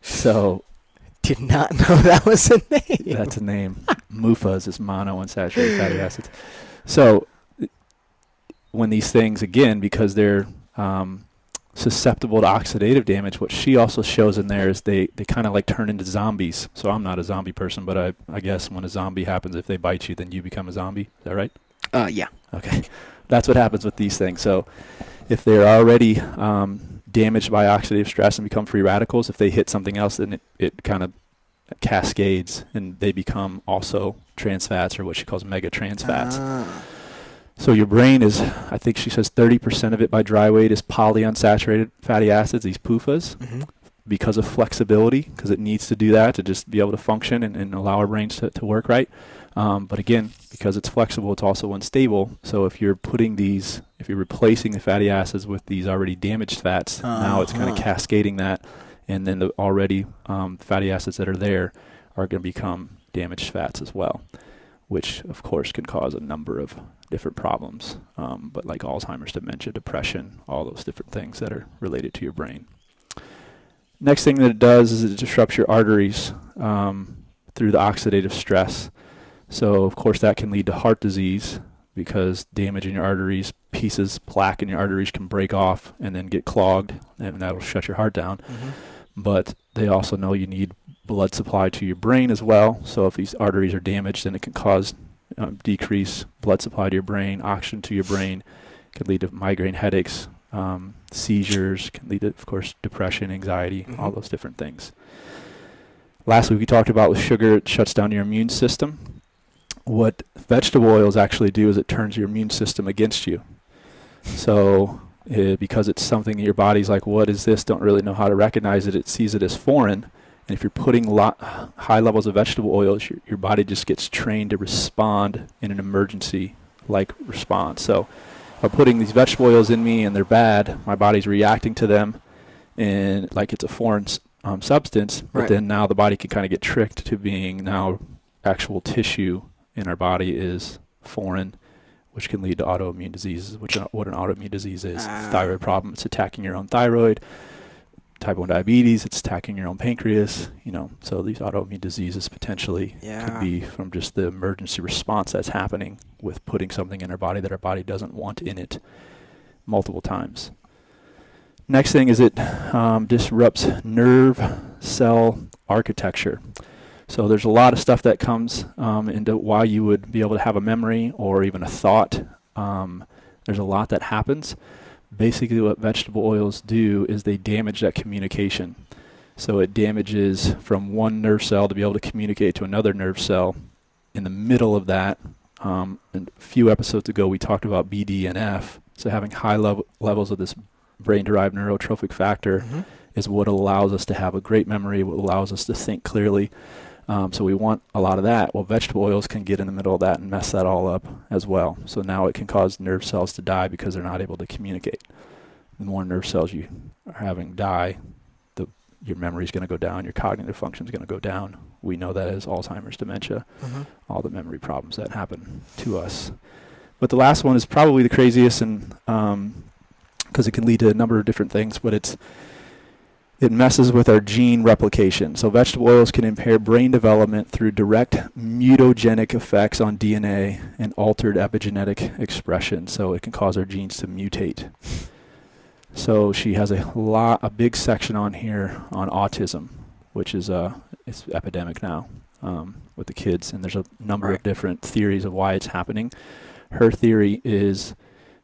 so
Did not know that was a name.
that's a name. MUFAs is monounsaturated fatty acids. So when these things again, because they're um, susceptible to oxidative damage, what she also shows in there is they, they kind of like turn into zombies. So I'm not a zombie person, but I, I guess when a zombie happens, if they bite you, then you become a zombie. Is that right?
Uh, yeah.
Okay, that's what happens with these things. So, if they're already um, damaged by oxidative stress and become free radicals, if they hit something else, then it, it kind of cascades and they become also trans fats or what she calls mega trans fats.
Ah.
So your brain is, I think she says, 30% of it by dry weight is polyunsaturated fatty acids, these PUFAs,
Mhm.
because of flexibility, because it needs to do that to just be able to function and, and allow our brains to, to work right. Um, but again, because it's flexible, it's also unstable. So if you're putting these, if you're replacing the fatty acids with these already damaged fats, now it's kind of
Uh-huh.
cascading that, and then the already um, fatty acids that are there are going to become damaged fats as well, which of course can cause a number of different problems, um, but like Alzheimer's, dementia, depression, all those different things that are related to your brain. Next thing that it does is it disrupts your arteries um, through the oxidative stress. So, of course, that can lead to heart disease because damage in your arteries, pieces, plaque in your arteries can break off and then get clogged, and that'll shut your heart down.
Mhm.
But they also know you need blood supply to your brain as well. So, if these arteries are damaged, then it can cause um, decrease blood supply to your brain, oxygen to your brain, can lead to migraine headaches, um, seizures, can lead to, of course, depression, anxiety, all
Mhm.
those different things. Last week we talked about with sugar, it shuts down your immune system. What vegetable oils actually do is it turns your immune system against you. So, uh, because it's something that your body's like, what is this? Don't really know how to recognize it. It sees it as foreign. And if you're putting lot, high levels of vegetable oils, your, your body just gets trained to respond in an emergency like response. So, by putting these vegetable oils in me and they're bad, my body's reacting to them and like it's a foreign um, substance. But
Right.
then now the body can kind of get tricked to being now actual tissue in our body is foreign, which can lead to autoimmune diseases. Which are- what an autoimmune disease is:
Ah.
thyroid problem. It's attacking your own thyroid. Type 1 diabetes, it's attacking your own pancreas, you know. So these autoimmune diseases potentially
Yeah.
could be from just the emergency response that's happening with putting something in our body that our body doesn't want in it multiple times. Next thing is it um, disrupts nerve cell architecture. So there's a lot of stuff that comes um, into why you would be able to have a memory or even a thought. Um, there's a lot that happens. Basically, what vegetable oils do is they damage that communication. So it damages from one nerve cell to be able to communicate to another nerve cell. In the middle of that, um, and a few episodes ago, we talked about BDNF. So having high level levels of this brain-derived neurotrophic factor
Mhm.
is what allows us to have a great memory, what allows us to think clearly. Um, so we want a lot of that. Well, vegetable oils can get in the middle of that and mess that all up as well. So now it can cause nerve cells to die because they're not able to communicate. The more nerve cells you are having die, the your memory is going to go down, your cognitive function is going to go down. We know that as Alzheimer's, dementia,
Mm-hmm.
all the memory problems that happen to us. But the last one is probably the craziest, and because it can lead to a number of different things, but it's it messes with our gene replication. So vegetable oils can impair brain development through direct mutagenic effects on DNA and altered epigenetic expression. So it can cause our genes to mutate. So she has a lot, a big section on here on autism, which is uh, it's epidemic now um, with the kids, and there's a number
Right.
of different theories of why it's happening. Her theory is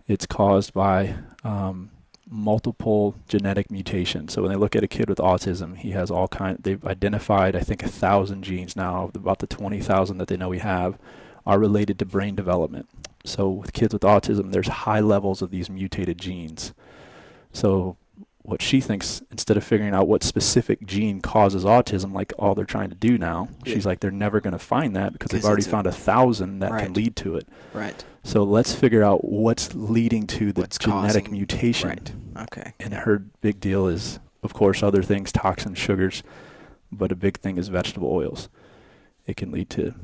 it's caused by um, multiple genetic mutations. So when they look at a kid with autism, he has all kind. They've identified, I think, a thousand genes now. About the twenty thousand that they know we have are related to brain development. So with kids with autism, there's high levels of these mutated genes. So what she thinks, instead of figuring out what specific gene causes autism, like all they're trying to do now,
Yeah.
she's like they're never going to find that because they've already found a thousand that
Right.
can lead to it.
Right.
So let's figure out what's leading to the
What's
genetic
causing-
mutation.
Right. Okay.
And her big deal is, of course, other things, toxins, sugars, but a big thing is vegetable oils. It can lead to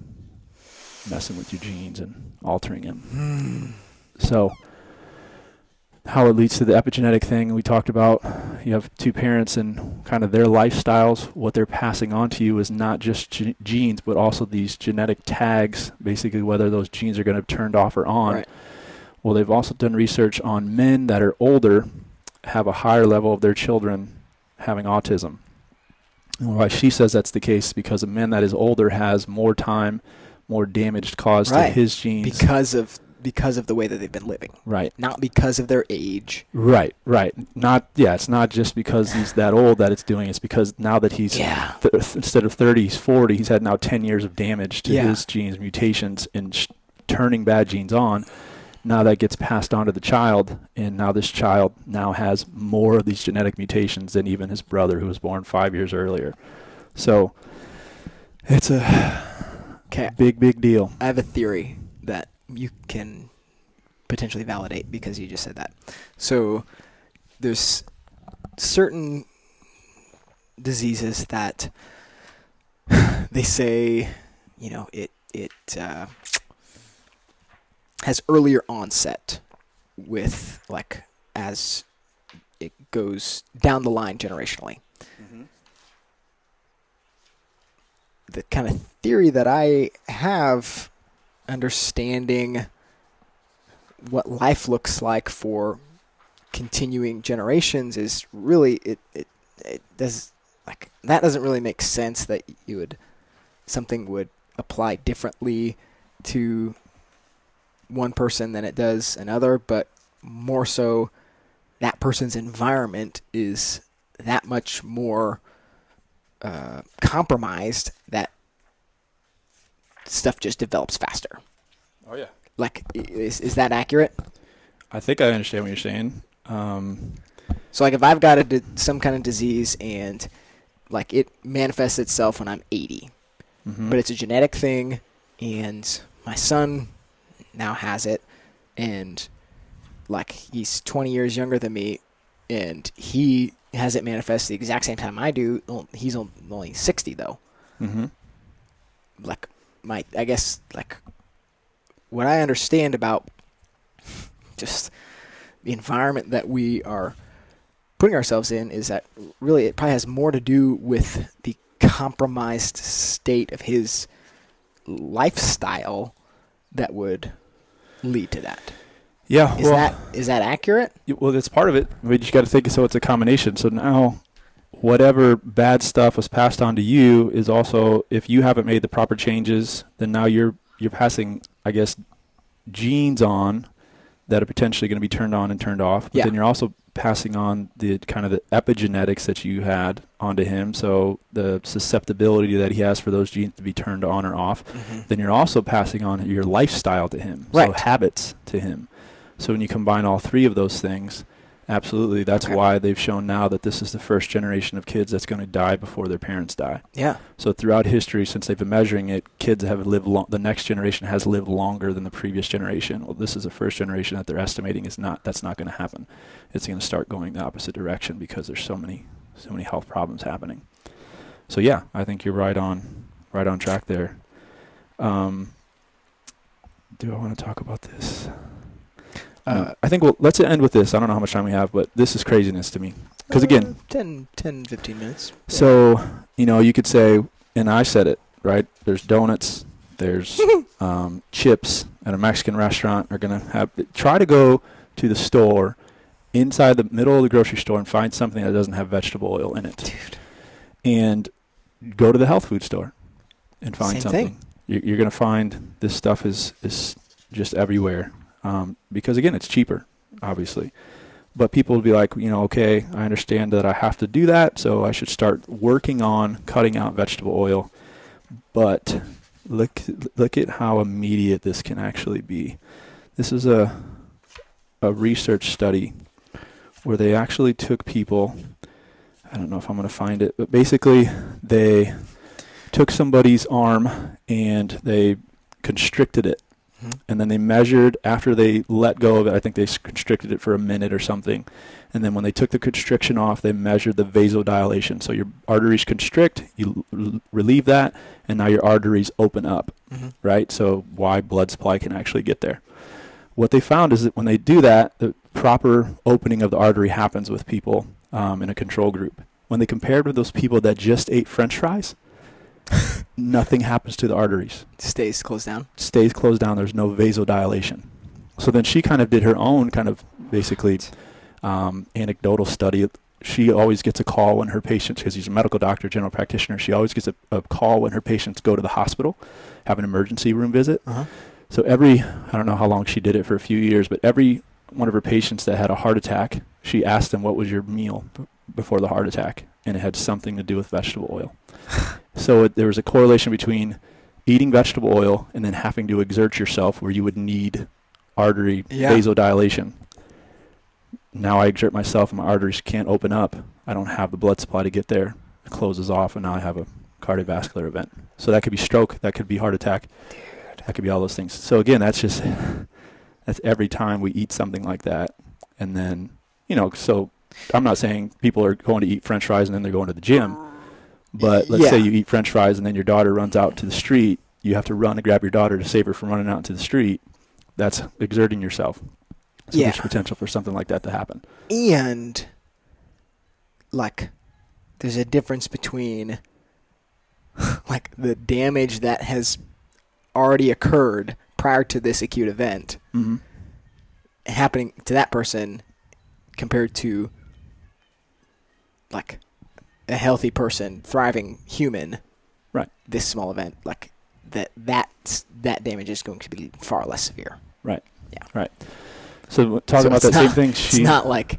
messing with your genes and altering them.
Hmm.
So, how it leads to the epigenetic thing we talked about. You have two parents and kind of their lifestyles. What they're passing on to you is not just ge- genes, but also these genetic tags, basically, whether those genes are going to be turned off or on.
Right.
Well, they've also done research on men that are older have a higher level of their children having autism. And why she says that's the case because a man that is older has more time, more damage caused
Right.
to his genes.
Because of because of the way that they've been living,
right.
not because of their age.
Right, right. Not yeah. It's not just because he's that old that it's doing. It's because now that he's
Yeah.
th- instead of thirty, he's forty. He's had now ten years of damage to
Yeah.
his genes, mutations, and sh- turning bad genes on. Now that gets passed on to the child, and now this child now has more of these genetic mutations than even his brother, who was born five years earlier. So it's a
Okay.
big, big deal.
I have a theory that you can potentially validate because you just said that. So there's certain diseases that they say, you know, it it uh, has earlier onset with like as it goes down the line generationally. Mm-hmm. the kind of theory that I have understanding what life looks like for continuing generations is really it it, it does like that doesn't really make sense that you would something would apply differently to one person than it does another but more so that person's environment is that much more uh, compromised that stuff just develops faster.
Oh yeah.
Like, is is that accurate?
I think I understand what you're saying. Um,
So, like, if I've got a some kind of disease and like it manifests itself when I'm 80,
mhm.
but it's a genetic thing, and my son now has it, and like he's 20 years younger than me, and he has it manifest the exact same time I do. He's only 60 though.
Mhm.
like my I guess like what I understand about just the environment that we are putting ourselves in is that really it probably has more to do with the compromised state of his lifestyle that would lead to that.
Yeah.
Is
well,
that is that accurate?
Well, that's part of it. We just got to think so. It's a combination. So now, whatever bad stuff was passed on to you is also, if you haven't made the proper changes, then now you're you're passing, I guess, genes on that are potentially going to be turned on and turned off. But
Yeah.
then you're also passing on the kind of the epigenetics that you had onto him. So the susceptibility that he has for those genes to be turned on or off mm-hmm. then you're also passing on your lifestyle to him,
Right.
so habits to him. So when you combine all three of those things, Absolutely. That's
Okay.
why they've shown now that this is the first generation of kids that's going to die before their parents die.
Yeah.
So throughout history, since they've been measuring it, kids have lived. Lo- the next generation has lived longer than the previous generation. Well, this is the first generation that they're estimating is not. That's not going to happen. It's going to start going the opposite direction because there's so many, so many health problems happening. So yeah, I think you're right on, right on track there. Um, do I want to talk about this?
Uh,
I think well, let's end with this. I don't know how much time we have, but this is craziness to me. Because again,
Uh, 10, 10, 15 minutes.
so, you know, you could say, and I said it, right? There's donuts, there's um, chips at a Mexican restaurant are going to have, try to go to the store inside the middle of the grocery store and find something that doesn't have vegetable oil in it.
Dude.
And go to the health food store and find
Same
something.
thing.
You- You're going to find this stuff is, is just everywhere. Um, because again, it's cheaper, obviously. But people will be like, you know, okay, I understand that I have to do that, so I should start working on cutting out vegetable oil. But look, look at how immediate this can actually be. This is a a research study where they actually took people. I don't know if I'm going to find it, but basically they took somebody's arm and they constricted it And then they measured after they let go of it. I think they constricted it for a minute or something, and then when they took the constriction off, they measured the vasodilation. So your arteries constrict, you l- relieve that, and now your arteries open up,
Mhm.
right? So why blood supply can actually get there. What they found is that when they do that, the proper opening of the artery happens with people um, in a control group. When they compared with those people that just ate French fries, nothing happens to the arteries
Stays closed down.
stays closed down. There's no vasodilation. So then she kind of did her own kind of basically um, anecdotal study. She always gets a call when her patients, because he's a medical doctor, general practitioner, she always gets a, a call when her patients go to the hospital, have an emergency room visit.
Uh-huh.
So every, I don't know how long she did it for a few years, but every one of her patients that had a heart attack, she asked them, what was your meal b- before the heart attack? And it had something to do with vegetable oil. so it, there was a correlation between eating vegetable oil and then having to exert yourself where you would need artery
Yeah.
vasodilation. Now I exert myself and my arteries can't open up. I don't have the blood supply to get there. It closes off and now I have a cardiovascular event. So that could be stroke, that could be heart attack. That could be all those things. So again, that's just that's every time we eat something like that. And then, you know, so I'm not saying people are going to eat french fries and then they're going to the gym. But let's say you eat french fries and then your daughter runs out to the street. You have to run to grab your daughter to save her from running out into the street. That's exerting yourself. So
Yeah.
there's potential for something like that to happen.
And like there's a difference between like the damage that has already occurred prior to this acute event
Mm-hmm.
happening to that person compared to like a healthy person thriving human
Right.
this small event like that that that damage is going to be far less severe
Right. Yeah. Right. So talking
So
about
it's
that same
not-
thing,
it's
she
not like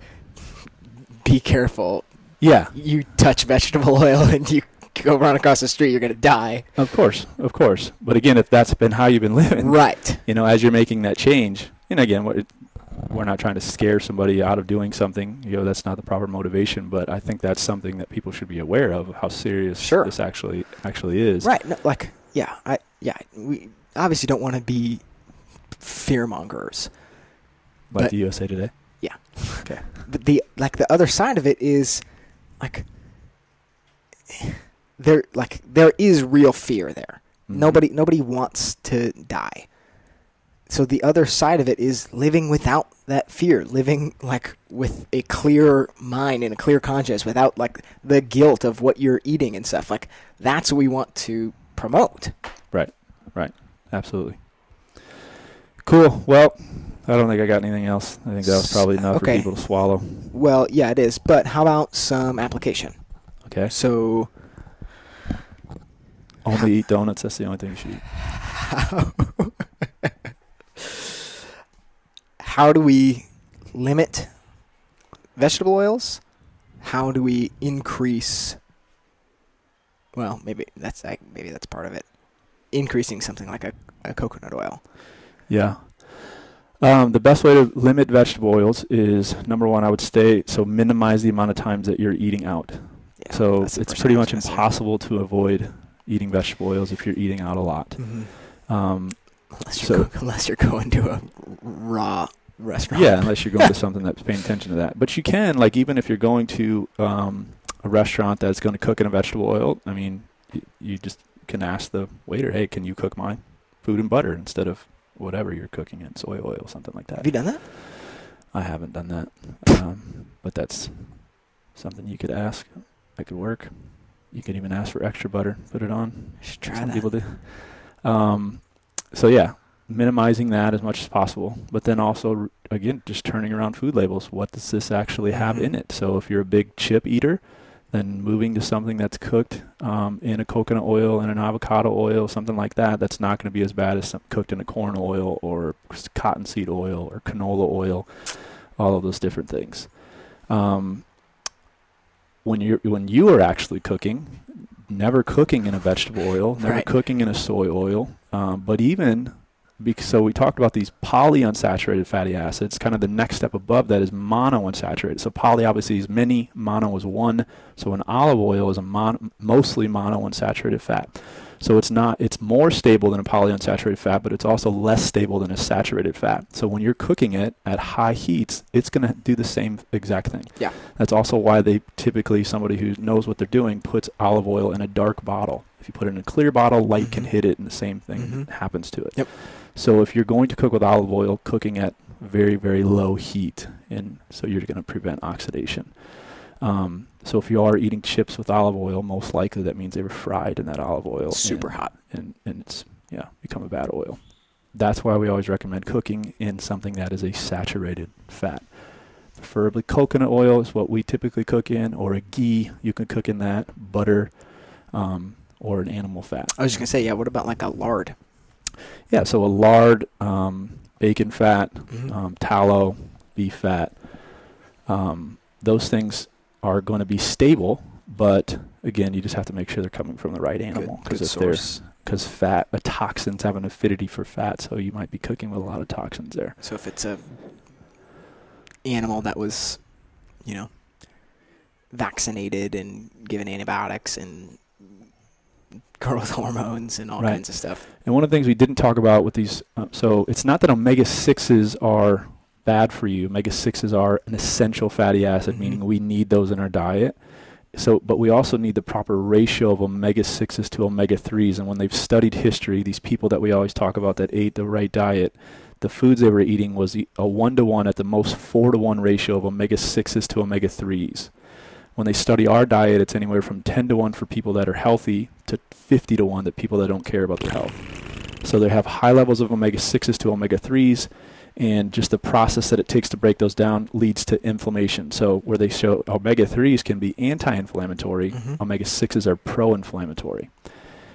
be careful
yeah,
you touch vegetable oil and you go run across the street you're going to die
of course, of course. But again, if that's been how you've been living,
right
you know, as you're making that change, and again, what- we're not trying to scare somebody out of doing something. You know, that's not the proper motivation. But I think that's something that people should be aware of how serious
Sure.
this actually actually is.
right no, like yeah i yeah we obviously don't want to be fear mongers
Like
But-
the USA Today. Yeah.
but the like the other side of it is like there like there is real fear there
Mhm.
nobody nobody wants to die so the other side of it is living without that fear living like with a clear mind and a clear conscience without like the guilt of what you're eating and stuff like that's what we want to promote Right. Right.
Absolutely. Cool. Well, I don't think I got anything else. I think that was probably enough
Okay.
for people to swallow.
well yeah it is but how about some application
Okay.
so
Only eat donuts. That's the only thing you should eat.
how, do we limit vegetable oils? How do we increase? Well, maybe that's maybe that's part of it. Increasing something like a, a coconut oil.
Yeah. Um, the best way to limit vegetable oils is number one, I would stay so minimize the amount of times that you're eating out.
Yeah,
so it's pretty much
say.
impossible to avoid eating vegetable oils if you're eating out a lot.
Mhm.
Um,
Unless you're
So-
go- unless you're going to a raw restaurant.
yeah, unless you're going to something that's paying attention to that. But you can, like, even if you're going to um, a restaurant that's going to cook in a vegetable oil, I mean, y- you just can ask the waiter, hey, can you cook my food in butter instead of whatever you're cooking in soy oil, something like that.
Have you done that?
I haven't done that, um, but that's something you could ask. That could work. You could even ask for extra butter, put it on.
I should try
Some
that.
people do. Um, so yeah, minimizing that as much as possible, but then also again just turning around food labels. What does this actually have
Mhm.
in it? So if you're a big chip eater, then moving to something that's cooked um, in a coconut oil and an avocado oil, something like that, that's not going to be as bad as some cooked in a corn oil or cottonseed oil or canola oil, all of those different things. Um, when you're when you are actually cooking, never cooking in a vegetable oil, never
Right.
cooking in a soy oil, um, but even because so we talked about these polyunsaturated fatty acids. Kind of the next step above that is monounsaturated. So poly obviously is many, mono is one. So an olive oil is a mon- mostly monounsaturated fat. So it's not it's more stable than a polyunsaturated fat, but it's also less stable than a saturated fat. So when you're cooking it at high heats, it's going to do the same exact thing.
Yeah.
That's also why they typically somebody who knows what they're doing puts olive oil in a dark bottle. If you put it in a clear bottle, light can
Mhm.
hit it and the same thing
Mhm.
happens to it.
Yep.
So if you're going to cook with olive oil, cooking at very very low heat and so you're going to prevent oxidation. Um, so if you are eating chips with olive oil, most likely that means they were fried in that olive oil.
Super
and,
hot.
And, and it's, yeah, become a bad oil. That's why we always recommend cooking in something that is a saturated fat. Preferably coconut oil is what we typically cook in, or a ghee, you can cook in that, butter, um, or an animal fat.
I was just gonna say, yeah. What about like a lard?
Yeah, so a lard, um, bacon fat,
Mhm.
um, tallow, beef fat. Um, those things are going to be stable, but again, you just have to make sure they're coming from the right animal because if they're because fat, uh, toxins have an affinity for fat, so you might be cooking with a lot of toxins there.
So if it's a animal that was, you know, vaccinated and given antibiotics and growth hormones and all
Right.
kinds of stuff.
And one of the things we didn't talk about with these, uh, so it's not that omega sixes are bad for you. Omega sixes are an essential fatty acid,
Mhm.
meaning we need those in our diet. So, but we also need the proper ratio of omega sixes to omega threes. And when they've studied history, these people that we always talk about that ate the right diet, the foods they were eating was a one to one at the most four to one ratio of omega sixes to omega threes. When they study our diet, it's anywhere from 10 to 1 for people that are healthy to 50 to 1 that people that don't care about their health. So they have high levels of omega 6s to omega 3s, and just the process that it takes to break those down leads to inflammation. So where they show omega 3s can be anti inflammatory,
Mhm.
omega 6s are pro inflammatory.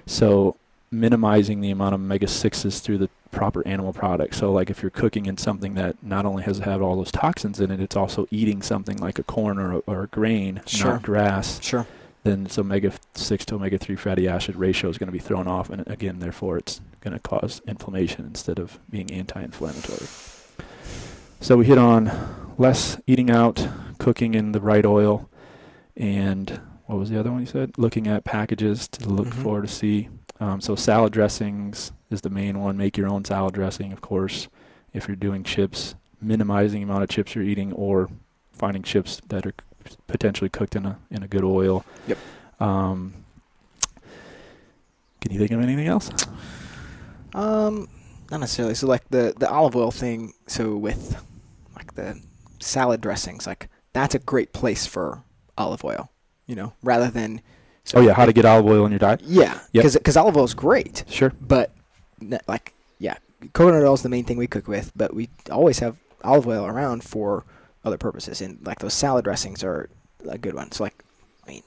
So minimizing the amount of omega 6s through the proper animal product. So like if you're cooking in something that not only has had all those toxins in it, it's also eating something like a corn or a, or a grain,
Sure.
not grass,
Sure.
then its omega 6 to omega 3 fatty acid ratio is going to be thrown off. And again, therefore, it's going to cause inflammation instead of being anti inflammatory. So we hit on less eating out, cooking in the right oil, and what was the other one you said? Looking at packages to look
Mhm.
for to see. Um, so salad dressings is the main one. Make your own salad dressing, of course. If you're doing chips, minimizing the amount of chips you're eating, or finding chips that are c- potentially cooked in a in a good oil.
Yep.
Um, can you think of anything else?
Um, not necessarily. So like the the olive oil thing. So with like the salad dressings, like that's a great place for olive oil. You know, rather than. So
oh yeah, how to get olive oil in your diet?
Yeah,
Yep.
because olive oil is great,
Sure.
but like yeah, coconut oil is the main thing we cook with, but we always have olive oil around for other purposes, and like those salad dressings are a good one. So like, I mean,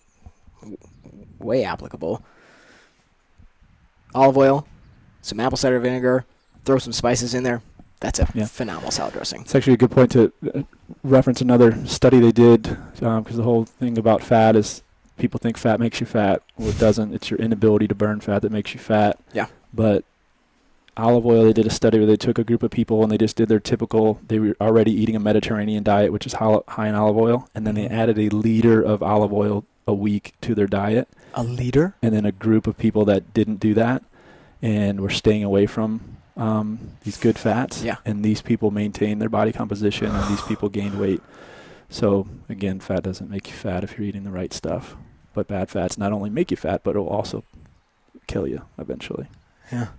w- way applicable. Olive oil, some apple cider vinegar, throw some spices in there. That's a
Yeah.
phenomenal salad dressing.
It's actually a good point to uh, reference another study they did because the whole thing about fat is people think fat makes you fat. Well, it doesn't. It's your inability to burn fat that makes you fat.
Yeah.
But olive oil, they did a study where they took a group of people and they just did their typical. They were already eating a Mediterranean diet, which is high in olive oil, and then they
Mhm.
added a liter of olive oil a week to their diet.
A liter?
And then a group of people that didn't do that and were staying away from um, these good fats.
Yeah.
And these people maintained their body composition, and these people gained weight. So again, fat doesn't make you fat if you're eating the right stuff. But bad fats not only make you fat, but it'll also kill you eventually.
Yeah.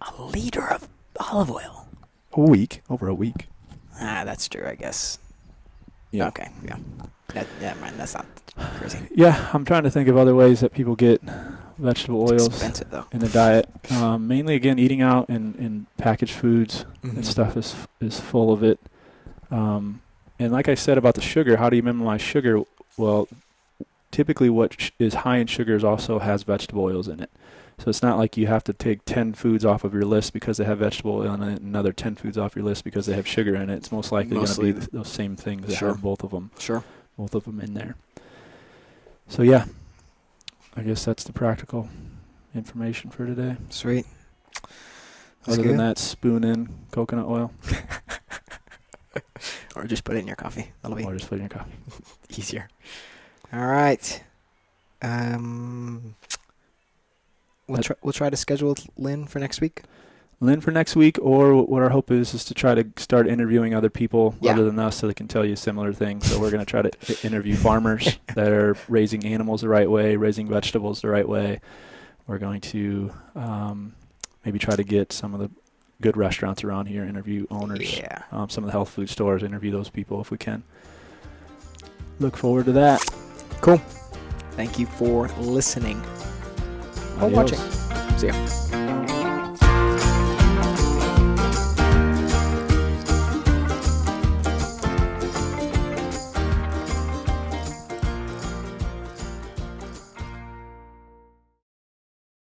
A liter of olive oil.
A week, over a week.
Ah, that's true, I guess.
Yeah.
Okay, yeah. That, never mind, that's not crazy.
Yeah, I'm trying to think of other ways that people get vegetable
It's
oils in the diet. Um, mainly, again, eating out and, and packaged foods
Mhm.
and stuff is is full of it. Um, and like I said about the sugar, how do you minimize sugar? Well, typically what sh- is high in sugars also has vegetable oils in it. So it's not like you have to take 10 foods off of your list because they have vegetable oil in it, and another 10 foods off your list because they have sugar in it. It's most likely going to be th- those same things that
Sure.
have both of them,
Sure.
both of them in there. So yeah, I guess that's the practical information for today.
Sweet. That's
Other
good.
than that, spoon in coconut oil
Or just put it in your coffee. That'll be
or just put it in your coffee.
easier. All right. Um, we'll try, we'll try to schedule Lynn for next week.
Lynn for next week, or what our hope is is to try to start interviewing other people
Yeah.
other than us, so they can tell you similar things. So we're going to try to interview farmers that are raising animals the right way, raising vegetables the right way. We're going to um, maybe try to get some of the good restaurants around here, interview owners,
Yeah.
um, some of the health food stores, interview those people if we can. Look forward to that.
Cool. Thank you for listening or watching. See ya.